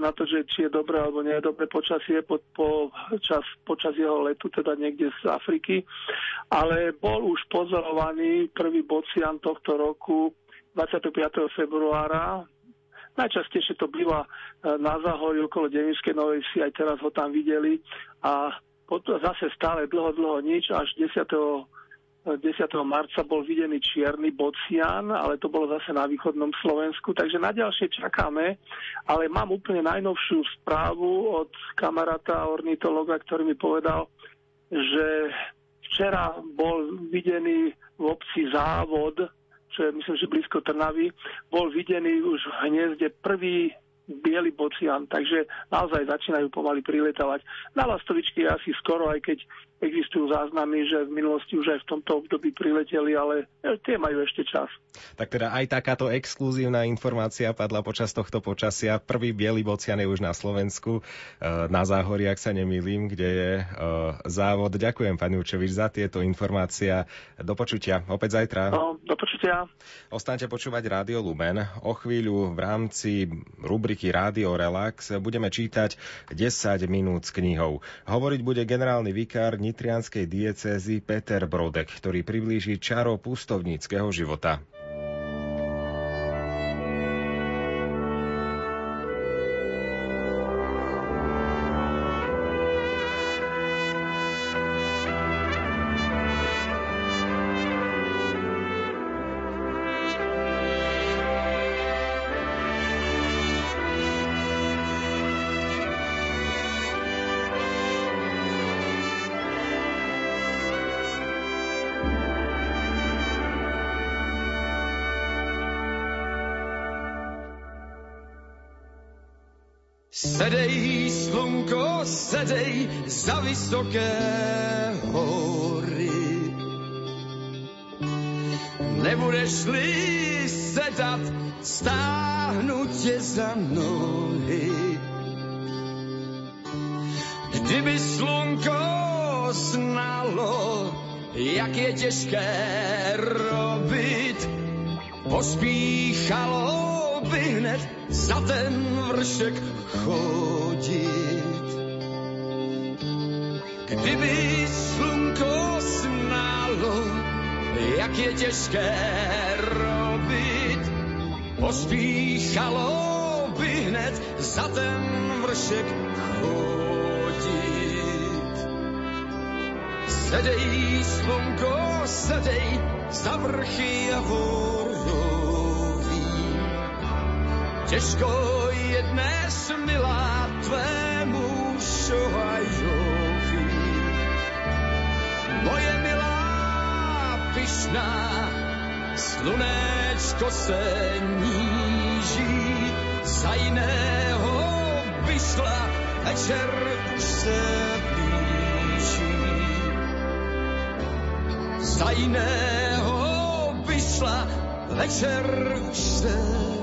na to, že či je dobré alebo nie je dobré počasie po, po čas, počas jeho letu, teda niekde z Afriky. Ale bol už pozorovaný prvý bocian tohto roku 25. februára. Najčastejšie to býva e, na záhorí okolo Devinskej Novej si, aj teraz ho tam videli. A potom zase stále dlho, dlho nič, až 10 10. marca bol videný čierny bocian, ale to bolo zase na východnom Slovensku, takže na ďalšie čakáme, ale mám úplne najnovšiu správu od kamaráta ornitologa, ktorý mi povedal, že včera bol videný v obci Závod, čo je myslím, že blízko Trnavy, bol videný už v hniezde prvý biely bocian, takže naozaj začínajú pomaly priletávať. Na lastovičky asi skoro, aj keď existujú záznamy, že v minulosti už aj v tomto období prileteli, ale tie majú ešte čas. Tak teda aj takáto exkluzívna informácia padla počas tohto počasia. Prvý biely bocian je už na Slovensku, e, na Záhorí, ak sa nemýlim, kde je e, závod. Ďakujem, pani Učevič, za tieto informácia. Do počutia. Opäť zajtra. No, do počutia. Ostaňte počúvať Rádio Lumen. O chvíľu v rámci rubriky Rádio Relax budeme čítať 10 minút s knihou. Hovoriť bude generálny vikár nitrianskej diecézy Peter Brodek, ktorý priblíži čaro pustovníckého života. Sedej, slunko, sedej za vysoké hory. Nebudeš-li sedat, stáhnu tě za nohy. Kdyby slunko znalo, jak je těžké robit, pospíchalo by hned za ten vršek chodit. Kdyby slunko znalo, jak je těžké robit, pospíchalo by hned za ten vršek chodit. Sedej, slunko, sedej, za vrchy a vorový. Těžko je dnes, milá, tvému šohajovi. Moje milá, pyšná, slunečko se níží, za jiného by večer už se blíží. Za jiného by večer už se blíží.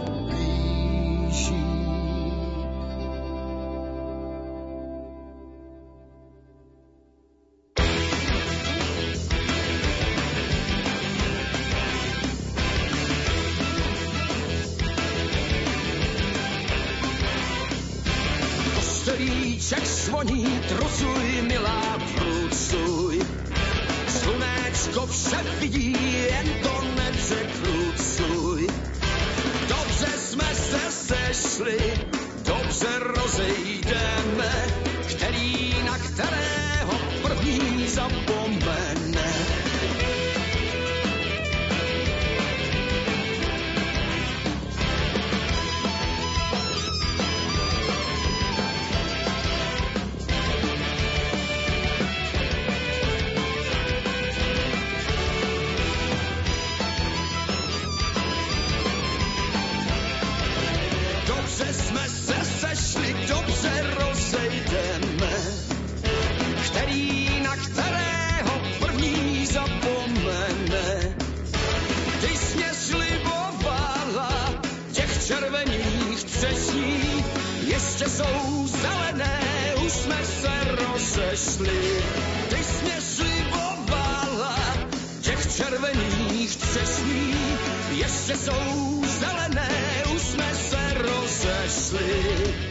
Kostelíček svoní, trucuj, milá, trucuj. Slunečko vše vidí, jen to nepřekrucuj. Dobře jsme se sešli, dobře rozejdeme, jsou zelené, už jsme se rozešli. Ty jsi mě slibovala těch červených třešní, ještě jsou zelené, už jsme se rozešli.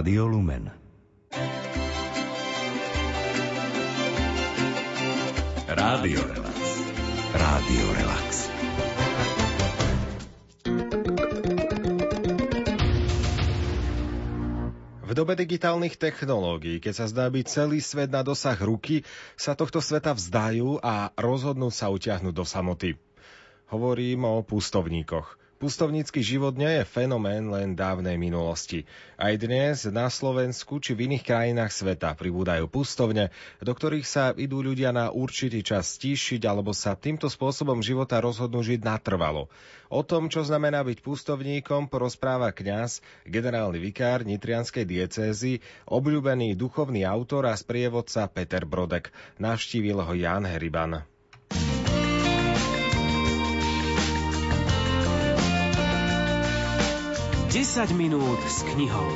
Rádio Lumen. Rádio Relax. Rádio Relax. V dobe digitálnych technológií, keď sa zdá byť celý svet na dosah ruky, sa tohto sveta vzdajú a rozhodnú sa utiahnuť do samoty. Hovorím o pustovníkoch. Pustovnícky život nie je fenomén len dávnej minulosti. Aj dnes na Slovensku či v iných krajinách sveta pribúdajú pustovne, do ktorých sa idú ľudia na určitý čas stíšiť alebo sa týmto spôsobom života rozhodnú žiť natrvalo. O tom, čo znamená byť pustovníkom, porozpráva kňaz, generálny vikár Nitrianskej diecézy, obľúbený duchovný autor a sprievodca Peter Brodek. Navštívil ho Jan Heriban. 10 minút s knihou.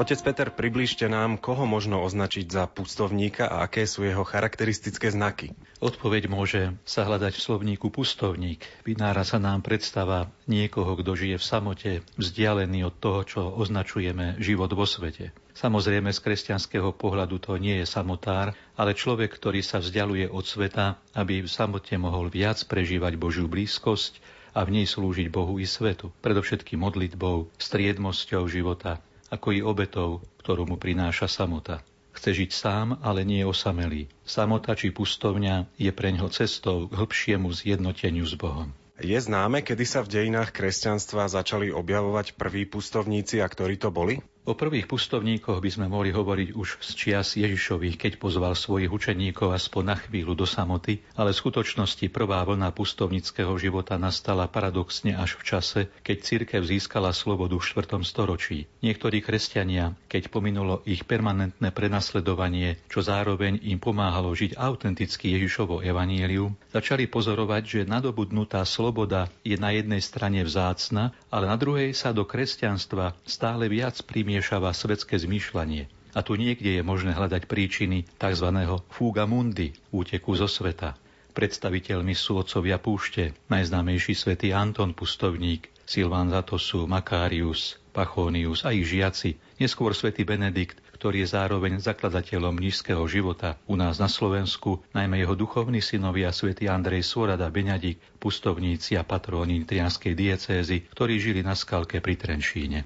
Otec Peter, približte nám, koho možno označiť za pustovníka a aké sú jeho charakteristické znaky. Odpoveď môže sa hľadať v slovníku pustovník. Vynára sa nám predstava niekoho, kto žije v samote, vzdialený od toho, čo označujeme život vo svete. Samozrejme, z kresťanského pohľadu to nie je samotár, ale človek, ktorý sa vzdialuje od sveta, aby v samote mohol viac prežívať Božiu blízkosť, a v nej slúžiť Bohu i svetu, predovšetkým modlitbou, striedmosťou života, ako i obetou, ktorú mu prináša samota. Chce žiť sám, ale nie osamelý. Samota či pustovňa je pre ňo cestou k hĺbšiemu zjednoteniu s Bohom. Je známe, kedy sa v dejinách kresťanstva začali objavovať prví pustovníci a ktorí to boli? O prvých pustovníkoch by sme mohli hovoriť už z čias Ježišových, keď pozval svojich učeníkov aspoň na chvíľu do samoty, ale v skutočnosti prvá vlna pustovnického života nastala paradoxne až v čase, keď cirkev získala slobodu v 4. storočí. Niektorí kresťania, keď pominulo ich permanentné prenasledovanie, čo zároveň im pomáhalo žiť autenticky Ježišovo evanielium, začali pozorovať, že nadobudnutá sloboda je na jednej strane vzácna, ale na druhej sa do kresťanstva stále viac príjme zamiešava svetské zmýšľanie. A tu niekde je možné hľadať príčiny tzv. fuga mundi, úteku zo sveta. Predstaviteľmi sú otcovia púšte, najznámejší svätý Anton Pustovník, Silván Zatosu, Makárius, Pachonius a ich žiaci, neskôr svätý Benedikt, ktorý je zároveň zakladateľom nízkeho života u nás na Slovensku, najmä jeho duchovní synovia svätý Andrej Svorada Beňadik, pustovníci a patróni Trianskej diecézy, ktorí žili na skalke pri Trenčíne.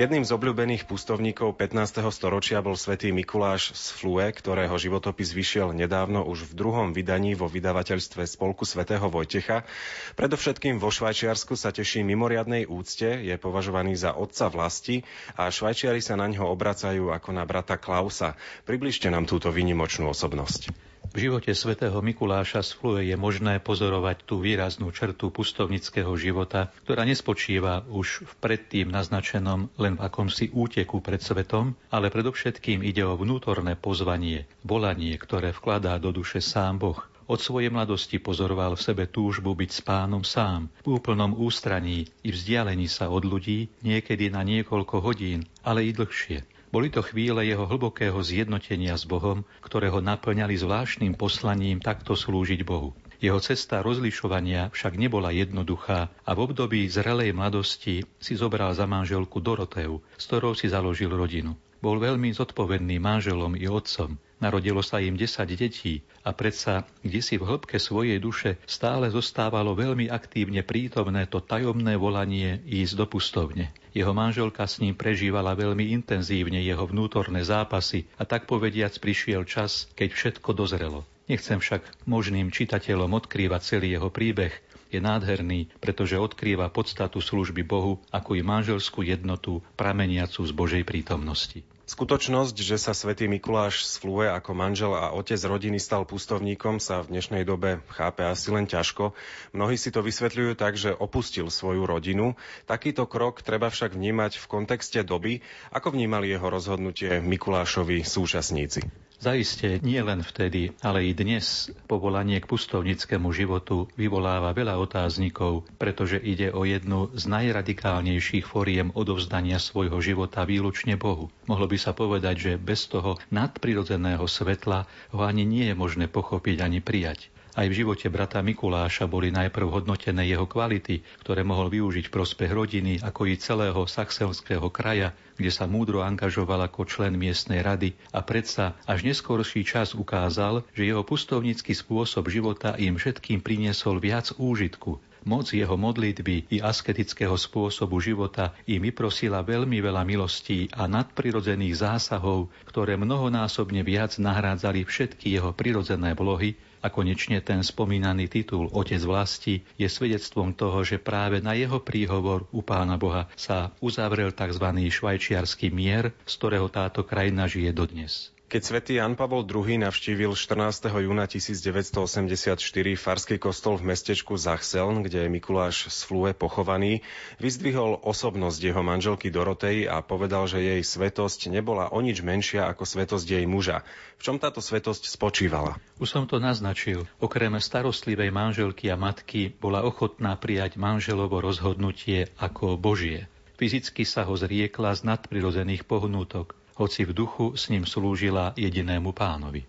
Jedným z obľúbených pustovníkov 15. storočia bol svätý Mikuláš z Flue, ktorého životopis vyšiel nedávno už v druhom vydaní vo vydavateľstve Spolku svätého Vojtecha. Predovšetkým vo Švajčiarsku sa teší mimoriadnej úcte, je považovaný za otca vlasti a Švajčiari sa na ňo obracajú ako na brata Klausa. Približte nám túto výnimočnú osobnosť. V živote svätého Mikuláša z Flue je možné pozorovať tú výraznú črtu pustovnického života, ktorá nespočíva už v predtým naznačenom len v akomsi úteku pred svetom, ale predovšetkým ide o vnútorné pozvanie, volanie, ktoré vkladá do duše sám Boh. Od svojej mladosti pozoroval v sebe túžbu byť s pánom sám, v úplnom ústraní i vzdialení sa od ľudí, niekedy na niekoľko hodín, ale i dlhšie. Boli to chvíle jeho hlbokého zjednotenia s Bohom, ktoré ho naplňali zvláštnym poslaním takto slúžiť Bohu. Jeho cesta rozlišovania však nebola jednoduchá a v období zrelej mladosti si zobral za manželku Doroteu, s ktorou si založil rodinu. Bol veľmi zodpovedným manželom i otcom. Narodilo sa im 10 detí a predsa, kde si v hĺbke svojej duše stále zostávalo veľmi aktívne prítomné to tajomné volanie ísť do pustovne. Jeho manželka s ním prežívala veľmi intenzívne jeho vnútorné zápasy a tak povediac prišiel čas, keď všetko dozrelo. Nechcem však možným čitateľom odkrývať celý jeho príbeh, je nádherný, pretože odkrýva podstatu služby Bohu ako i manželskú jednotu prameniacu z Božej prítomnosti. Skutočnosť, že sa svätý Mikuláš z Flue ako manžel a otec rodiny stal pustovníkom, sa v dnešnej dobe chápe asi len ťažko. Mnohí si to vysvetľujú tak, že opustil svoju rodinu. Takýto krok treba však vnímať v kontexte doby. Ako vnímali jeho rozhodnutie Mikulášovi súčasníci? Zaiste nie len vtedy, ale i dnes povolanie k pustovnickému životu vyvoláva veľa otáznikov, pretože ide o jednu z najradikálnejších foriem odovzdania svojho života výlučne Bohu. Mohlo by sa povedať, že bez toho nadprirodzeného svetla ho ani nie je možné pochopiť ani prijať. Aj v živote brata Mikuláša boli najprv hodnotené jeho kvality, ktoré mohol využiť prospech rodiny, ako i celého saxelského kraja, kde sa múdro angažoval ako člen miestnej rady. A predsa až neskorší čas ukázal, že jeho pustovnícky spôsob života im všetkým priniesol viac úžitku, Moc jeho modlitby i asketického spôsobu života im vyprosila veľmi veľa milostí a nadprirodzených zásahov, ktoré mnohonásobne viac nahrádzali všetky jeho prirodzené vlohy a konečne ten spomínaný titul Otec vlasti je svedectvom toho, že práve na jeho príhovor u Pána Boha sa uzavrel tzv. švajčiarsky mier, z ktorého táto krajina žije dodnes. Keď svätý Jan Pavol II navštívil 14. júna 1984 farský kostol v mestečku Zachseln, kde je Mikuláš z Flue pochovaný, vyzdvihol osobnosť jeho manželky Dorotej a povedal, že jej svetosť nebola o nič menšia ako svetosť jej muža. V čom táto svetosť spočívala? Už som to naznačil. Okrem starostlivej manželky a matky bola ochotná prijať manželovo rozhodnutie ako Božie. Fyzicky sa ho zriekla z nadprirodzených pohnútok hoci v duchu s ním slúžila jedinému pánovi.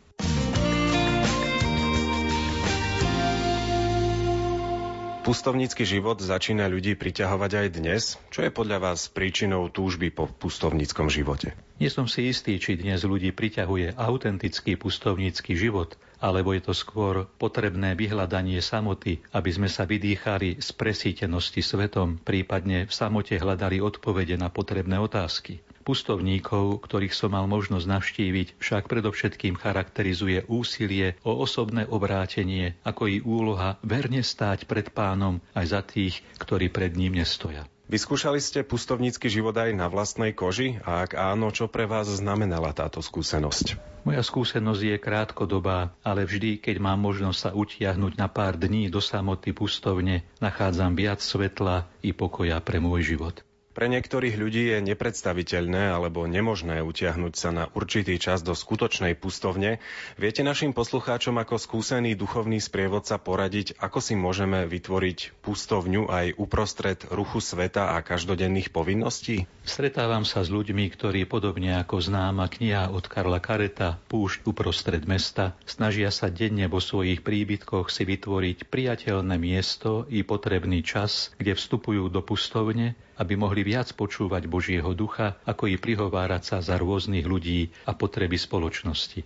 Pustovnícky život začína ľudí priťahovať aj dnes. Čo je podľa vás príčinou túžby po pustovníckom živote? Nie som si istý, či dnes ľudí priťahuje autentický pustovnícky život, alebo je to skôr potrebné vyhľadanie samoty, aby sme sa vydýchali z presítenosti svetom, prípadne v samote hľadali odpovede na potrebné otázky. Pustovníkov, ktorých som mal možnosť navštíviť, však predovšetkým charakterizuje úsilie o osobné obrátenie, ako i úloha verne stáť pred pánom aj za tých, ktorí pred ním nestoja. Vyskúšali ste pustovnícky život aj na vlastnej koži? A ak áno, čo pre vás znamenala táto skúsenosť? Moja skúsenosť je krátkodobá, ale vždy, keď mám možnosť sa utiahnuť na pár dní do samoty pustovne, nachádzam viac svetla i pokoja pre môj život. Pre niektorých ľudí je nepredstaviteľné alebo nemožné utiahnuť sa na určitý čas do skutočnej pustovne. Viete našim poslucháčom ako skúsený duchovný sprievodca poradiť, ako si môžeme vytvoriť pustovňu aj uprostred ruchu sveta a každodenných povinností? Stretávam sa s ľuďmi, ktorí podobne ako známa kniha od Karla Kareta Púšť uprostred mesta snažia sa denne vo svojich príbytkoch si vytvoriť priateľné miesto i potrebný čas, kde vstupujú do pustovne aby mohli viac počúvať Božieho ducha, ako i prihovárať sa za rôznych ľudí a potreby spoločnosti.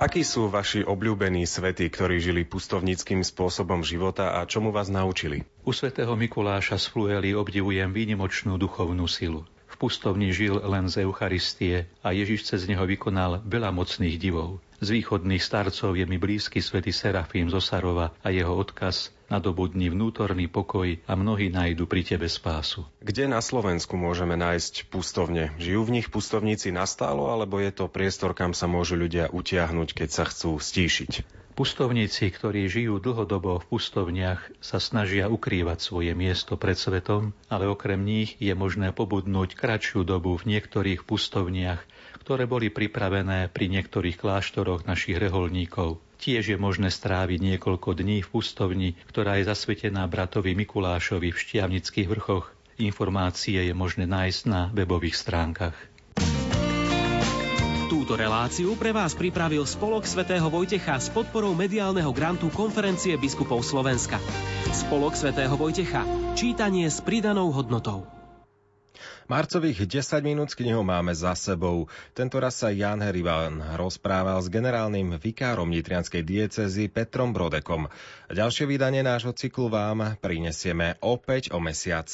Akí sú vaši obľúbení svety, ktorí žili pustovníckým spôsobom života a čomu vás naučili? U svätého Mikuláša z Fluely obdivujem výnimočnú duchovnú silu. V pustovni žil len z Eucharistie a Ježiš cez neho vykonal veľa mocných divov. Z východných starcov je mi blízky svätý Serafím zo Sarova a jeho odkaz nadobudni vnútorný pokoj a mnohí nájdu pri tebe spásu. Kde na Slovensku môžeme nájsť pustovne? Žijú v nich pustovníci nastálo, alebo je to priestor, kam sa môžu ľudia utiahnuť, keď sa chcú stíšiť? Pustovníci, ktorí žijú dlhodobo v pustovniach, sa snažia ukrývať svoje miesto pred svetom, ale okrem nich je možné pobudnúť kratšiu dobu v niektorých pustovniach, ktoré boli pripravené pri niektorých kláštoroch našich reholníkov. Tiež je možné stráviť niekoľko dní v pustovni, ktorá je zasvetená bratovi Mikulášovi v Štiavnických vrchoch. Informácie je možné nájsť na webových stránkach. Túto reláciu pre vás pripravil Spolok svätého Vojtecha s podporou mediálneho grantu Konferencie biskupov Slovenska. Spolok svätého Vojtecha. Čítanie s pridanou hodnotou. Marcových 10 minút s máme za sebou. Tento raz sa Jan Herivan rozprával s generálnym vikárom nitrianskej diecezy Petrom Brodekom. Ďalšie vydanie nášho cyklu vám prinesieme opäť o mesiac.